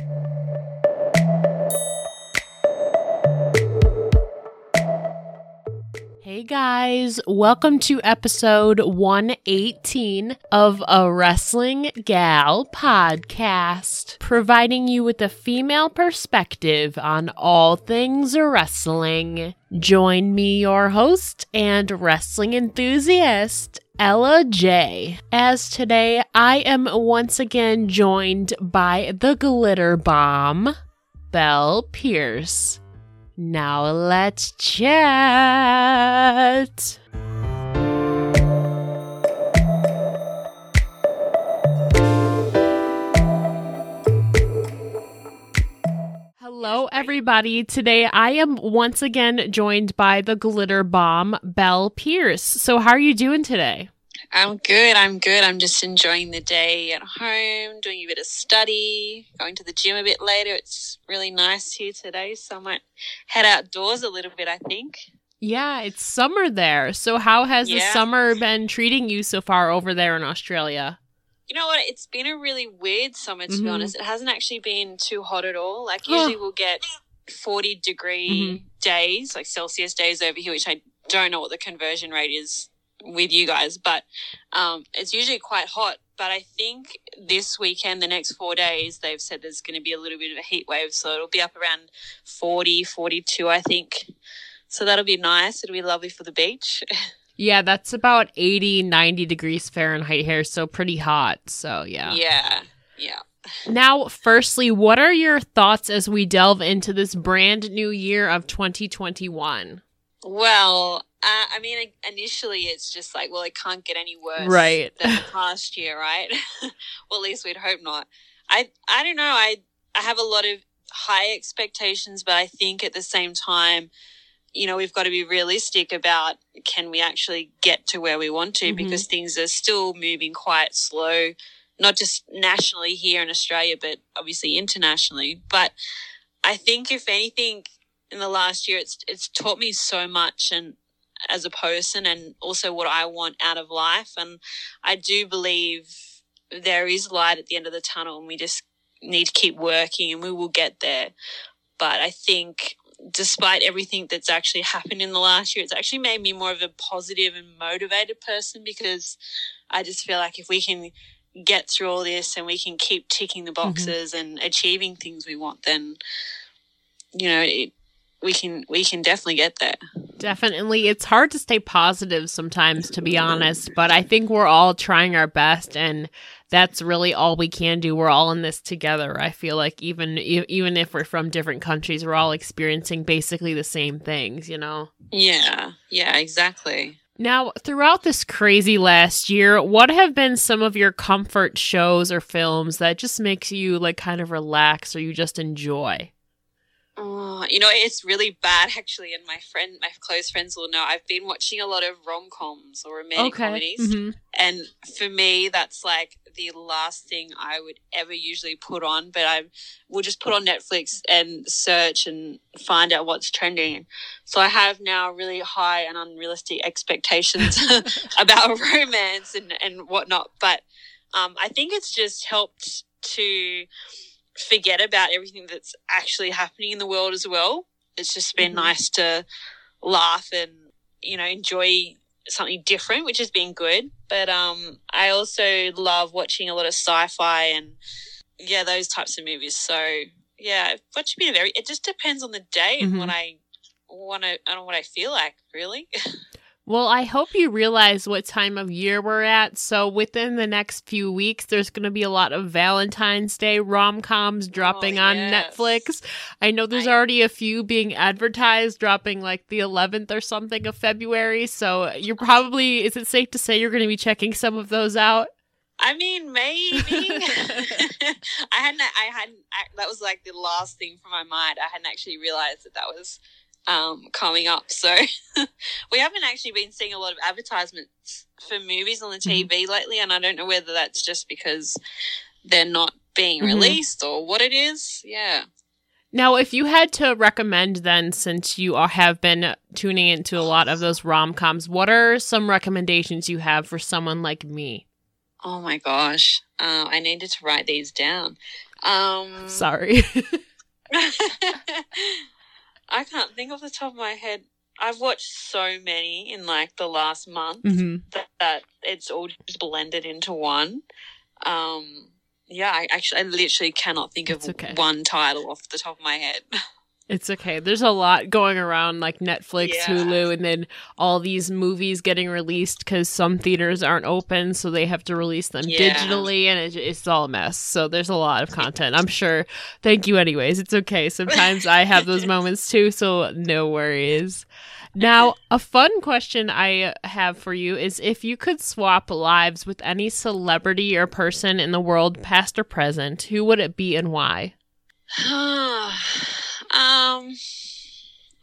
you Hey guys, welcome to episode 118 of a Wrestling Gal podcast, providing you with a female perspective on all things wrestling. Join me, your host and wrestling enthusiast, Ella Jay. As today, I am once again joined by the glitter bomb, Bel Pierce. Now let's chat. Hello, everybody. Today I am once again joined by the glitter bomb, Bel Pierce. So, how are you doing today? I'm good. I'm good. I'm just enjoying the day at home, doing a bit of study, going to the gym a bit later. It's really nice here today, so I might head outdoors a little bit, I think. Yeah, it's summer there. So, how has the summer been treating you so far over there in Australia? You know what? It's been a really weird summer, to be Mhm. honest. It hasn't actually been too hot at all. Like, usually we'll get 40 degree Mhm. days, like Celsius days over here, which I don't know what the conversion rate is with you guys, but um, it's usually quite hot. But I think this weekend, the next four days, they've said there's going to be a little bit of a heat wave. So it'll be up around 40, 42, I think. So that'll be nice. It'll be lovely for the beach. Yeah, that's about 80, 90 degrees Fahrenheit here, so pretty hot. So, yeah. yeah. Yeah. Now, firstly, what are your thoughts as we delve into this brand new year of 2021? Well, uh, I mean, initially it's just like, well, it can't get any worse Right. than the past year, right? well, at least we'd hope not. I I don't know. I I have a lot of high expectations, but I think at the same time, you know, we've got to be realistic about can we actually get to where we want to Mhm. because things are still moving quite slow, not just nationally here in Australia, but obviously internationally. But I think if anything in the last year it's it's taught me so much and as a person and also what I want out of life and I do believe there is light at the end of the tunnel and we just need to keep working and we will get there. But I think despite everything that's actually happened in the last year, it's actually made me more of a positive and motivated person because I just feel like if we can get through all this and we can keep ticking the mm-hmm. boxes and achieving things we want, then you know it, we can we can definitely get there. Definitely. It's hard to stay positive sometimes, to be honest, but I think we're all trying our best, and that's really all we can do. We're all in this together. I feel like even even if we're from different countries, we're all experiencing basically the same things, you know? Yeah, yeah, exactly. Now, throughout this crazy last year, what have been some of your comfort shows or films that just makes you like kind of relax or you just enjoy? Oh, you know, it's really bad actually, and my friend, my close friends will know. I've been watching a lot of rom coms or romantic comedies, Mhm. and for me, that's like the last thing I would ever usually put on. But I will just put on Netflix and search and find out what's trending. So I have now really high and unrealistic expectations about romance and and whatnot. But um, I think it's just helped to forget about everything that's actually happening in the world as well. It's just been Mhm. nice to laugh and you know enjoy something different, which has been good. But um, I also love watching a lot of sci-fi and yeah, those types of movies. So yeah, I've watched a bit of every. It just depends on the day and Mhm. what I want to and what I feel like. Really. Well, I hope you realize what time of year we're at. So, within the next few weeks, there's going to be a lot of Valentine's Day rom coms dropping oh, on Oh, yes. Netflix. I know there's I- already a few being advertised, dropping like the 11th or something of February. So, you're probably, is it safe to say you're going to be checking some of those out? I mean, maybe. I hadn't. I hadn't. I, that was like the last thing from my mind. I hadn't actually realized that that was um, coming up. So we haven't actually been seeing a lot of advertisements for movies on the TV lately, and I don't know whether that's just because they're not being Mhm. released or what it is. Yeah. Now, if you had to recommend, then, since you are, have been tuning into a lot of those rom coms, what are some recommendations you have for someone like me? Oh my gosh. Uh, I needed to write these down. Um, Sorry. I can't think off the top of my head. I've watched so many in like the last month hmm that, that it's all just blended into one. Um, yeah, I actually, I literally cannot think of okay. one title off the top of my head. It's okay. There's a lot going around, like Netflix, Yeah. Hulu, and then all these movies getting released because some theaters aren't open, so they have to release them Yeah. digitally, and it, it's all a mess. So there's a lot of content. I'm sure. Thank you, anyways. It's okay. Sometimes I have those moments too, so no worries. Now, a fun question I have for you is if you could swap lives with any celebrity or person in the world, past or present, who would it be and why? Um,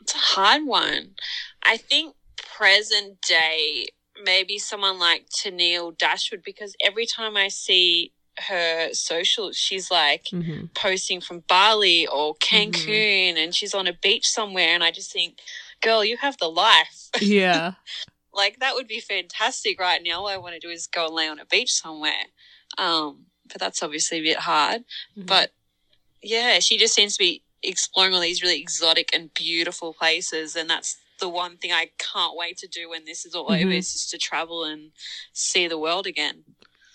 it's a hard one. I think present day, maybe someone like Tennille Dashwood, because every time I see her social, she's like hmm posting from Bali or Mm-hmm. Cancun and she's on a beach somewhere. And I just think, girl, you have the life. Yeah. like, that would be fantastic right now. All I want to do is go and lay on a beach somewhere. Um, but that's obviously a bit hard. Mm-hmm. But yeah, she just seems to be exploring all these really exotic and beautiful places, and that's the one thing I can't wait to do when this is all over Mhm. is just to travel and see the world again.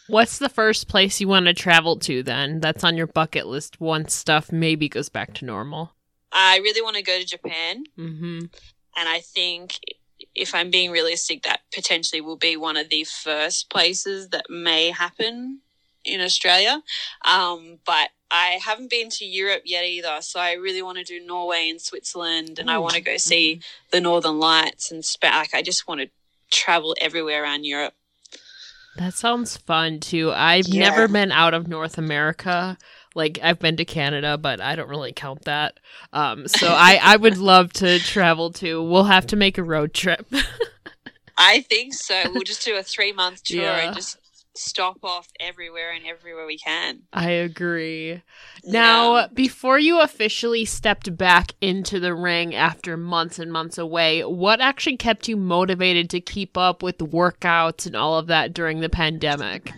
What's the first place you want to travel to then? That's on your bucket list once stuff maybe goes back to normal. I really want to go to Japan, Mm-hmm. and I think if I'm being realistic, that potentially will be one of the first places that may happen in Australia. Um, but I haven't been to Europe yet either, so I really want to do Norway and Switzerland, and I want to go see the Northern Lights and spa- like I just want to travel everywhere around Europe. That sounds fun too. I've Yeah. never been out of North America. Like I've been to Canada, but I don't really count that. Um, so I I would love to travel too. We'll have to make a road trip. I think so. We'll just do a three month tour Yeah. and just stop off everywhere and everywhere we can. I agree. Now, Yeah. before you officially stepped back into the ring after months and months away, what actually kept you motivated to keep up with workouts and all of that during the pandemic?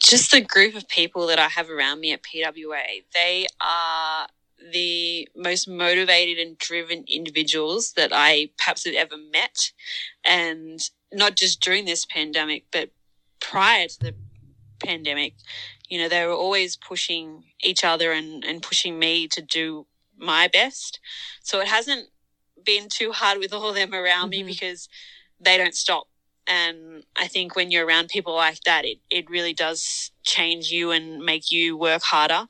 just the group of people that I have around me at PWA, they are the most motivated and driven individuals that I perhaps have ever met. And not just during this pandemic, but prior to the pandemic, you know, they were always pushing each other and, and pushing me to do my best. So it hasn't been too hard with all of them around Mhm. me because they don't stop and I think when you're around people like that, it, it really does change you and make you work harder.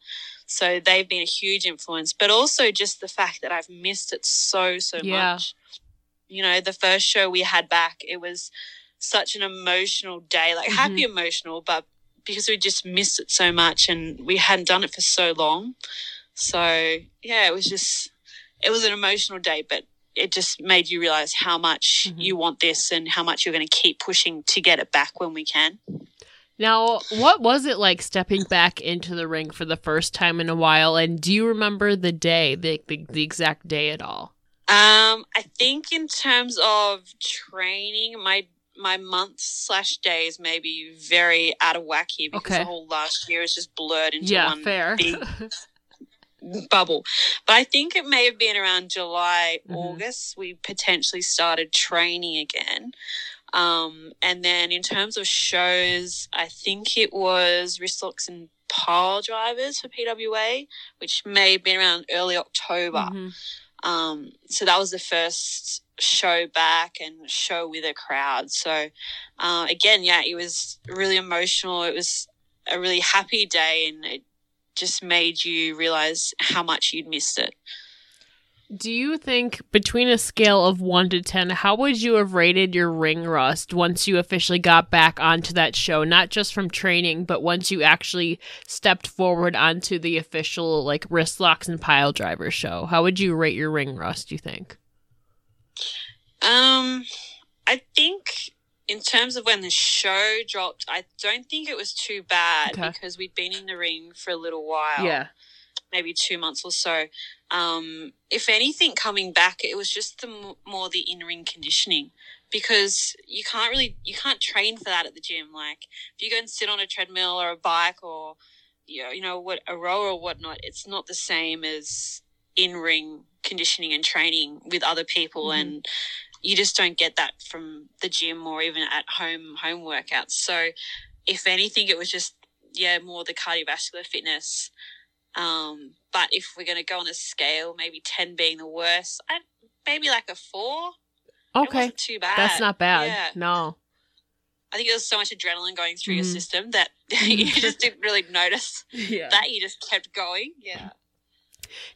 So they've been a huge influence, but also just the fact that I've missed it so, so Yeah. much. You know, the first show we had back, it was such an emotional day, like happy emotional, but because we just missed it so much and we hadn't done it for so long. So yeah, it was just, it was an emotional day, but it just made you realize how much Mhm. you want this and how much you're going to keep pushing to get it back when we can. Now, what was it like stepping back into the ring for the first time in a while? And do you remember the day, the, the, the exact day at all? Um, I think in terms of training, my my months slash days may be very out of whack here because Okay. the whole last year is just blurred into Yeah, one fair. big bubble. But I think it may have been around July, Mhm. August, we potentially started training again. Um, and then in terms of shows, I think it was wristlocks and pile drivers for PWA, which may have been around early October. Mhm. Um, so that was the first show back and show with a crowd. So uh, again, yeah, it was really emotional. It was a really happy day, and it just made you realize how much you'd missed it. Do you think, between a scale of 1 to 10, how would you have rated your ring rust once you officially got back onto that show? Not just from training, but once you actually stepped forward onto the official, like, wrist locks and pile driver show? How would you rate your ring rust, do you think? Um, I think in terms of when the show dropped, I don't think it was too bad Okay. because we'd been in the ring for a little while. Maybe two months or so. Um, if anything, coming back, it was just the m- more the in ring conditioning because you can't really you can't train for that at the gym. Like if you go and sit on a treadmill or a bike or you know, you know what a row or whatnot, it's not the same as in ring conditioning and training with other people Mhm. and you just don't get that from the gym or even at home home workouts. So if anything it was just yeah, more the cardiovascular fitness. Um, but if we're gonna go on a scale, maybe ten being the worst, I maybe like a four. Okay. too bad. That's not bad. Yeah. No. I think there was so much adrenaline going through your Mhm. system that you just didn't really notice Yeah. that you just kept going. Yeah.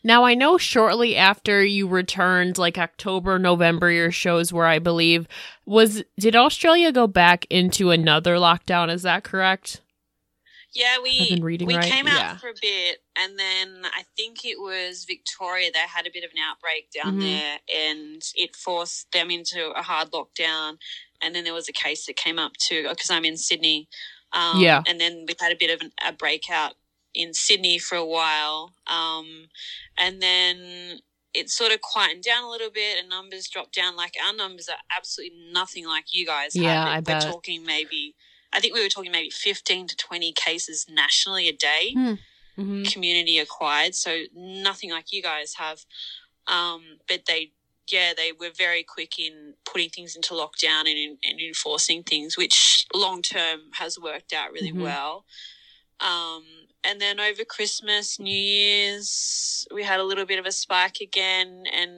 Now I know shortly after you returned, like October, November, your shows were, I believe, was did Australia go back into another lockdown? Is that correct? Yeah, we been reading we right? came out Yeah. for a bit, and then I think it was Victoria. They had a bit of an outbreak down Mhm. there, and it forced them into a hard lockdown. And then there was a case that came up too, because I'm in Sydney. Um, Yeah. and then we had a bit of an, a breakout in Sydney for a while, um, and then it sort of quietened down a little bit, and numbers dropped down. Like our numbers are absolutely nothing like you guys. have. Yeah, I We're bet. talking maybe. I think we were talking maybe 15 to 20 cases nationally a day, hmm community acquired. So nothing like you guys have. Um, but they, yeah, they were very quick in putting things into lockdown and, in, and enforcing things, which long term has worked out really Mhm. well. Um, and then over Christmas, New Year's, we had a little bit of a spike again, and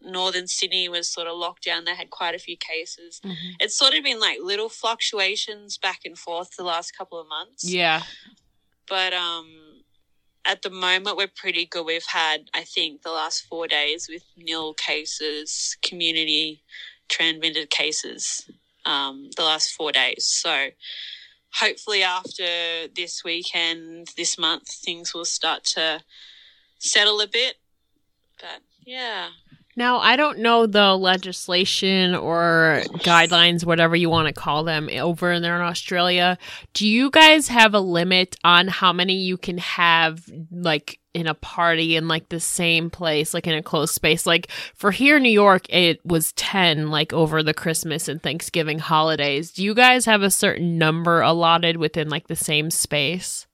Northern Sydney was sort of locked down. They had quite a few cases it's sort of been like little fluctuations back and forth the last couple of months. Yeah. But um at the moment we're pretty good. We've had I think the last 4 days with nil cases, community transmitted cases um the last 4 days. So hopefully after this weekend, this month things will start to settle a bit. But yeah. Now, I don't know the legislation or guidelines, whatever you want to call them, over there in Australia. Do you guys have a limit on how many you can have, like, in a party in, like, the same place, like, in a closed space? Like, for here in New York, it was 10, like, over the Christmas and Thanksgiving holidays. Do you guys have a certain number allotted within, like, the same space?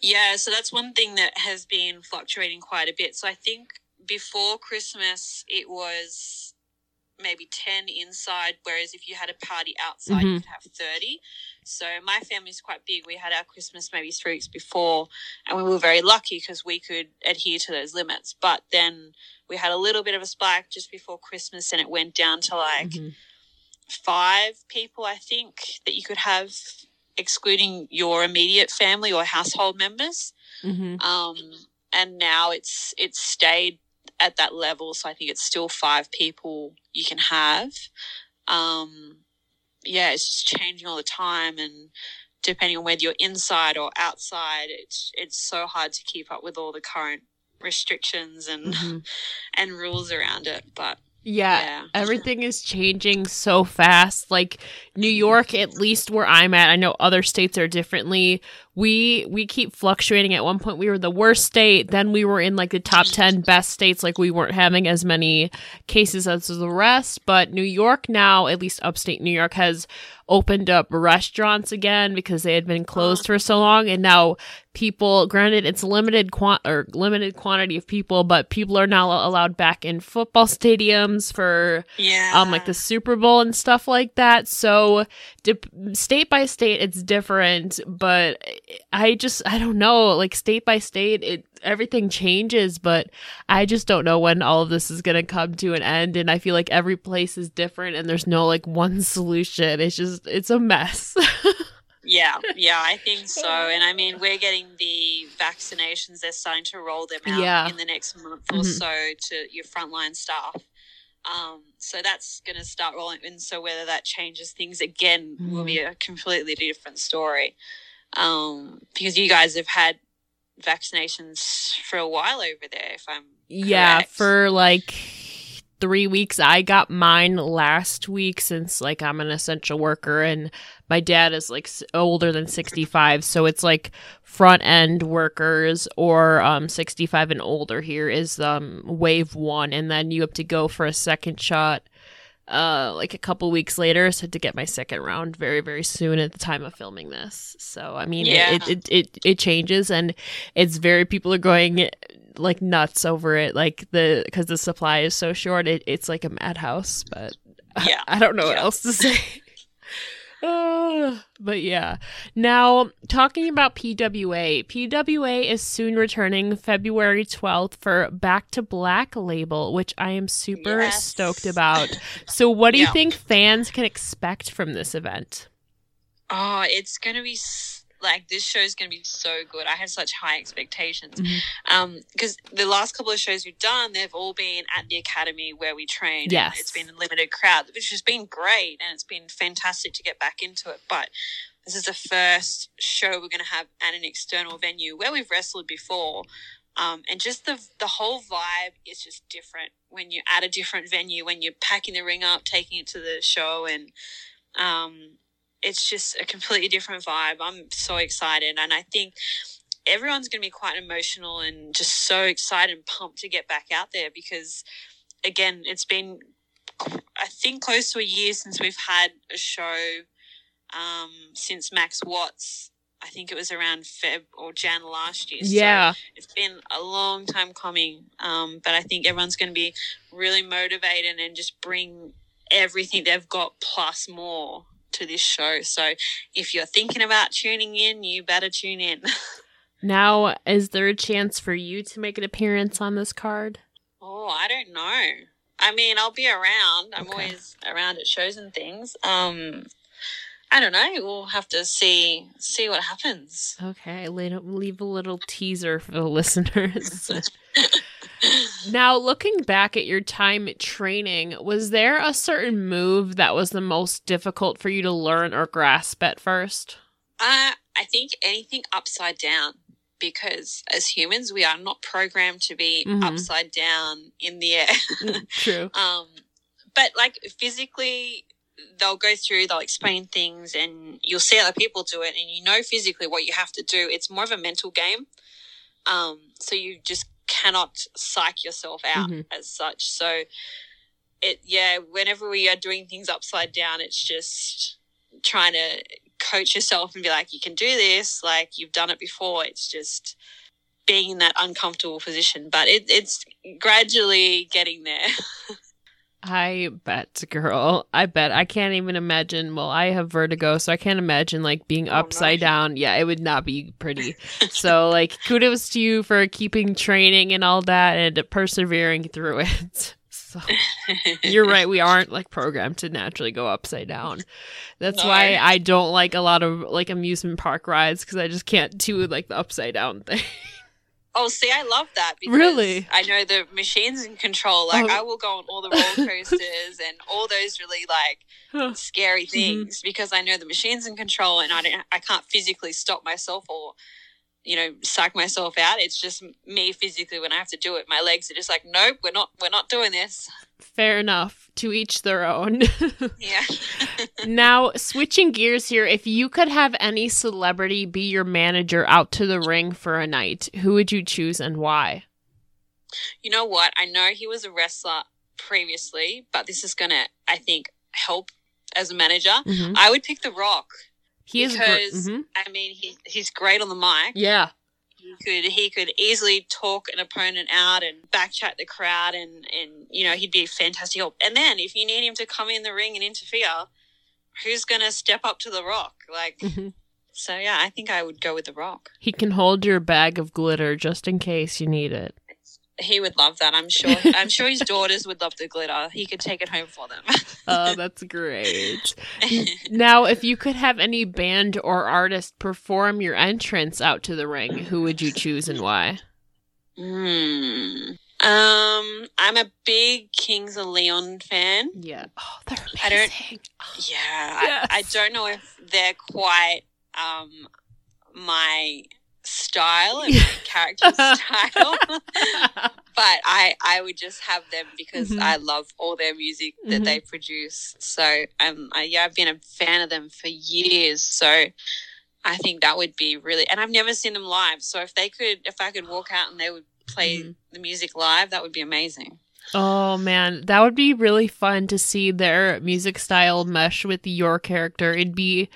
Yeah, so that's one thing that has been fluctuating quite a bit. So I think before Christmas it was maybe 10 inside, whereas if you had a party outside, you Mhm. could have 30. So my family's quite big. We had our Christmas maybe three weeks before, and we were very lucky because we could adhere to those limits. But then we had a little bit of a spike just before Christmas, and it went down to like Mhm. five people, I think, that you could have, excluding your immediate family or household members. Mhm. Um, and now it's it's stayed at that level, so I think it's still five people you can have. Um, yeah, it's just changing all the time, and depending on whether you're inside or outside, it's it's so hard to keep up with all the current restrictions and Mhm. and rules around it. But Yeah. yeah, Everything is changing so fast. Like New York, at least where I'm at, I know other states are differently. We we keep fluctuating. At one point, we were the worst state. Then we were in like the top ten best states. Like we weren't having as many cases as the rest. But New York now, at least upstate New York, has opened up restaurants again because they had been closed for so long, and now people. Granted, it's limited quant or limited quantity of people, but people are now allowed back in football stadiums for yeah, um like the Super Bowl and stuff like that. So dip, state by state it's different, but I just I don't know, like state by state it everything changes, but I just don't know when all of this is going to come to an end and I feel like every place is different and there's no like one solution. It's just it's a mess. Yeah, yeah, I think so. And I mean, we're getting the vaccinations. They're starting to roll them out Yeah. in the next month or Mhm. so to your frontline staff. Um, so that's going to start rolling. And so whether that changes things again will be a completely different story. Um, because you guys have had vaccinations for a while over there, if I'm Yeah, correct. for like three weeks. I got mine last week since like I'm an essential worker and my dad is like older than 65. So it's like front end workers or um 65 and older here is um wave one. And then you have to go for a second shot uh like a couple weeks later so to get my second round very very soon at the time of filming this so i mean Yeah. it, it it it changes and it's very people are going like nuts over it like the because the supply is so short it, it's like a madhouse but Yeah. I, don't know what else to say Uh, but yeah. Now, talking about PWA, PWA is soon returning February 12th for Back to Black label, which I am super Yes. stoked about. So, what do you think fans can expect from this event? Oh, it's gonna be s- like this show is gonna be so good. I have such high expectations. Mhm. Um, because the last couple of shows we've done, they've all been at the academy where we train. Yes. it's been a limited crowd, which has been great, and it's been fantastic to get back into it. But this is the first show we're gonna have at an external venue where we've wrestled before. Um, and just the the whole vibe is just different when you're at a different venue, when you're packing the ring up, taking it to the show, and um, it's just a completely different vibe. I'm so excited, and I think everyone's going to be quite emotional and just so excited and pumped to get back out there because, again, it's been I think close to a year since we've had a show um, since Max Watts. I think it was around Feb or Jan last year. So Yeah. it's been a long time coming, um, but I think everyone's going to be really motivated and just bring everything they've got plus more to this show. So if you're thinking about tuning in, you better tune in. Now, is there a chance for you to make an appearance on this card? oh, I don't know. I mean, I'll be around. I'm Okay. always around at shows and things. Um, I don't know. We'll have to see see what happens. Okay, leave leave a little teaser for the listeners. now, looking back at your time training, was there a certain move that was the most difficult for you to learn or grasp at first? Uh, I think anything upside down because as humans we are not programmed to be Mhm. upside down in the air. True. um, but like physically, they'll go through, they'll explain things, and you'll see other people do it, and you know physically what you have to do. It's more of a mental game. Um, so you just cannot psych yourself out Mhm. as such. So it, yeah, whenever we are doing things upside down, it's just trying to coach yourself and be like, you can do this, like you've done it before. It's just being in that uncomfortable position, but it, it's gradually getting there. I bet, girl. I bet. I can't even imagine. Well, I have vertigo, so I can't imagine like being Oh, upside down. Yeah, it would not be pretty. so, like, kudos to you for keeping training and all that and persevering through it. So, you're right. We aren't like programmed to naturally go upside down. That's No. why I don't like a lot of like amusement park rides because I just can't do like the upside down thing. Oh, see, I love that because Really? I know the machines in control. Like, Oh. I will go on all the roller coasters and all those really like scary Mm-hmm. things because I know the machines in control, and I don't, I can't physically stop myself or, you know, psych myself out. It's just me physically when I have to do it. My legs are just like, nope, we're not, we're not doing this. Fair enough. To each their own. Yeah. now, switching gears here, if you could have any celebrity be your manager out to the ring for a night, who would you choose and why? you know what? I know he was a wrestler previously, but this is gonna, I think, help as a manager. Mm-hmm. I would pick The Rock. He is gr- Because- mhm. I mean, he, he's great on the mic. Yeah. He could he could easily talk an opponent out and backchat the crowd, and and you know he'd be a fantastic help. And then if you need him to come in the ring and interfere, who's gonna step up to the Rock? Like Mhm. so, yeah, I think I would go with the Rock. He can hold your bag of glitter just in case you need it. He would love that. I'm sure. I'm sure his daughters would love the glitter. He could take it home for them. Oh, that's great. now, if you could have any band or artist perform your entrance out to the ring, who would you choose and why? Hmm. Um, I'm a big Kings of Leon fan. Yeah. Oh, they're amazing. I don't- Yeah, Yes. I, I don't know if they're quite um my style and my character style, but I I would just have them because Mhm. I love all their music that Mhm. they produce. So um, I, yeah, I've been a fan of them for years. So I think that would be really, and I've never seen them live. So if they could, if I could walk out and they would play Mhm. the music live, that would be amazing. Oh man, that would be really fun to see their music style mesh with your character. It'd be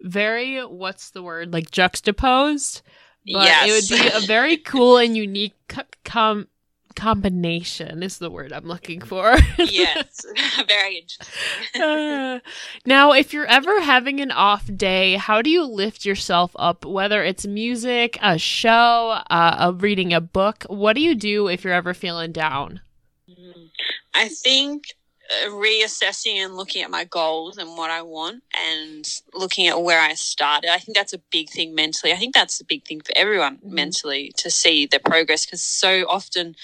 very what's the word like juxtaposed, but yes. it would be a very cool and unique com- combination. Is the word I'm looking for. yes, very interesting. Uh, now, if you're ever having an off day, how do you lift yourself up? Whether it's music, a show, uh, a reading a book, what do you do if you're ever feeling down? I think reassessing and looking at my goals and what I want and looking at where I started. I think that's a big thing mentally. I think that's a big thing for everyone Mhm. mentally to see the progress because so often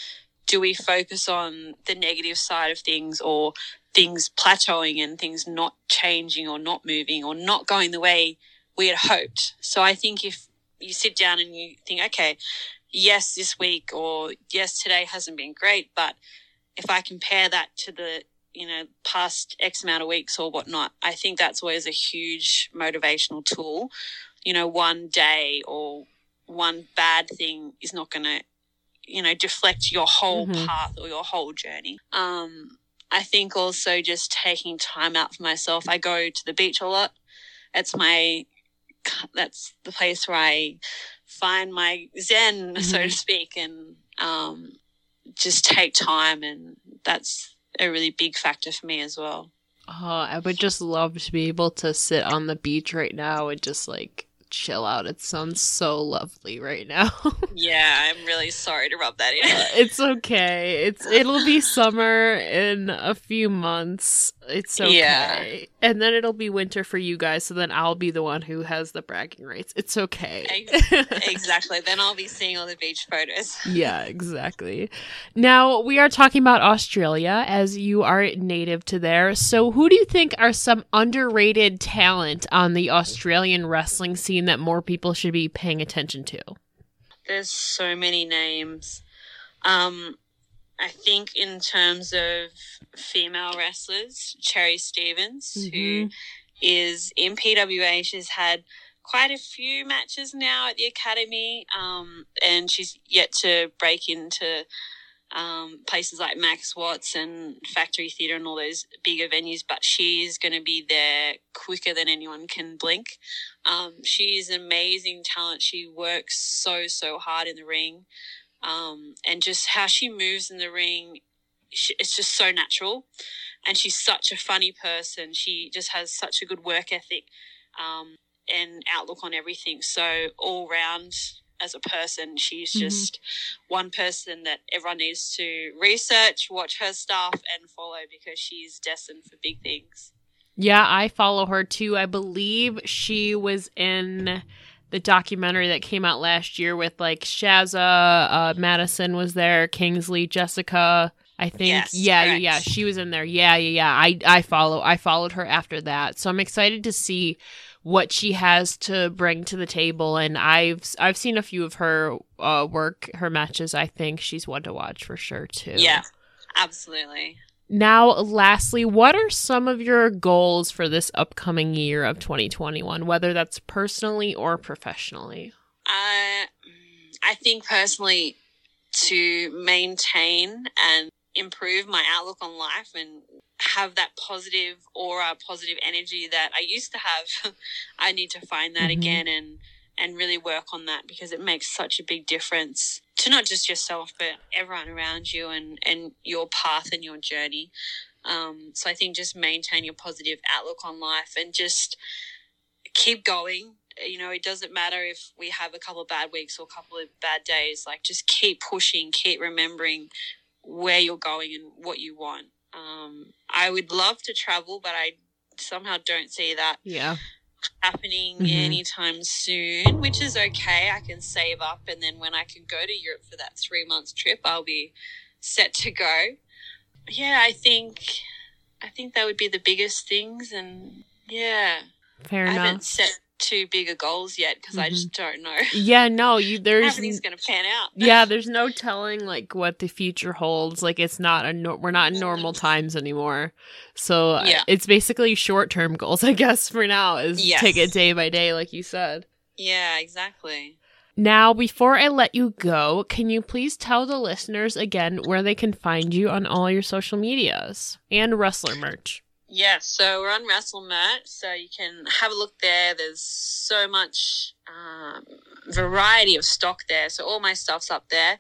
do we focus on the negative side of things or things plateauing and things not changing or not moving or not going the way we had hoped. So I think if you sit down and you think, okay, yes, this week or yes, today hasn't been great, but if I compare that to the you know past X amount of weeks or whatnot, I think that's always a huge motivational tool. You know, one day or one bad thing is not going to you know deflect your whole Mhm. path or your whole journey. Um, I think also just taking time out for myself. I go to the beach a lot. It's my that's the place where I find my zen, so to Mhm. speak, and um, just take time, and that's a really big factor for me as well. Oh, I would just love to be able to sit on the beach right now and just like chill out. It sounds so lovely right now. Yeah, I'm really sorry to rub that in. Uh, it's okay. It's it'll be summer in a few months. It's okay. Yeah. And then it'll be winter for you guys, so then I'll be the one who has the bragging rights. It's okay. exactly. Then I'll be seeing all the beach photos. yeah, exactly. Now, we are talking about Australia as you are native to there. So, who do you think are some underrated talent on the Australian wrestling scene that more people should be paying attention to? There's so many names. Um, I think in terms of female wrestlers, Cherry Stevens, who Mhm. is in PWA. She's had quite a few matches now at the academy, um, and she's yet to break into um, places like Max Watts and Factory Theatre and all those bigger venues. But she's going to be there quicker than anyone can blink. Um, she's an amazing talent. She works so so hard in the ring, um, and just how she moves in the ring, she, it's just so natural and she's such a funny person. She just has such a good work ethic um, and outlook on everything. So all round as a person, she's Mhm. just one person that everyone needs to research, watch her stuff, and follow because she's destined for big things. Yeah, I follow her too. I believe she was in the documentary that came out last year with like Shazza, uh, Madison was there, Kingsley, Jessica. I think. Yes, yeah, yeah, correct. yeah. She was in there. Yeah, yeah, yeah. I I follow. I followed her after that. So I'm excited to see what she has to bring to the table. And I've I've seen a few of her uh, work, her matches. I think she's one to watch for sure too. Yeah, absolutely. Now, lastly, what are some of your goals for this upcoming year of 2021, whether that's personally or professionally? I I think personally to maintain and improve my outlook on life and have that positive aura, positive energy that I used to have. I need to find that Mhm. again and and really work on that because it makes such a big difference to not just yourself but everyone around you and and your path and your journey. Um, so I think just maintain your positive outlook on life and just keep going. You know, it doesn't matter if we have a couple of bad weeks or a couple of bad days. Like, just keep pushing, keep remembering where you're going and what you want. Um, I would love to travel, but I somehow don't see that Yeah. Happening Mhm. anytime soon, which is okay. I can save up, and then when I can go to Europe for that three month trip, I'll be set to go. Yeah, I think I think that would be the biggest things, and yeah, Fair I haven't enough. set too big a goals yet because I just don't know Yeah, no, you there's everything's to pan out. yeah, there's no telling like what the future holds. Like it's not a no- we're not in normal times anymore. So uh, Yeah. it's basically short-term goals, I guess for now is Yes. take it day by day like you said. yeah, exactly. Now, before I let you go, can you please tell the listeners again where they can find you on all your social medias and wrestler merch? Yeah, so we're on WrestleMert, so you can have a look there. There's so much um, variety of stock there, so all my stuff's up there.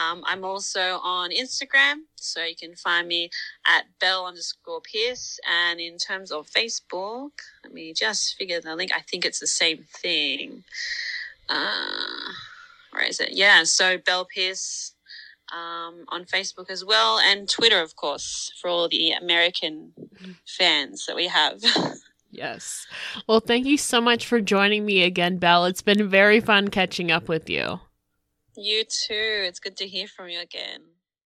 Um, I'm also on Instagram, so you can find me at Bel underscore Pierce. And in terms of Facebook, let me just figure the link. I think it's the same thing. Uh, where is it? Yeah, so Bel Pierce um, on Facebook as well, and Twitter, of course, for all the American fans that we have. Yes. Well, thank you so much for joining me again, Bel. It's been very fun catching up with you. You too. It's good to hear from you again.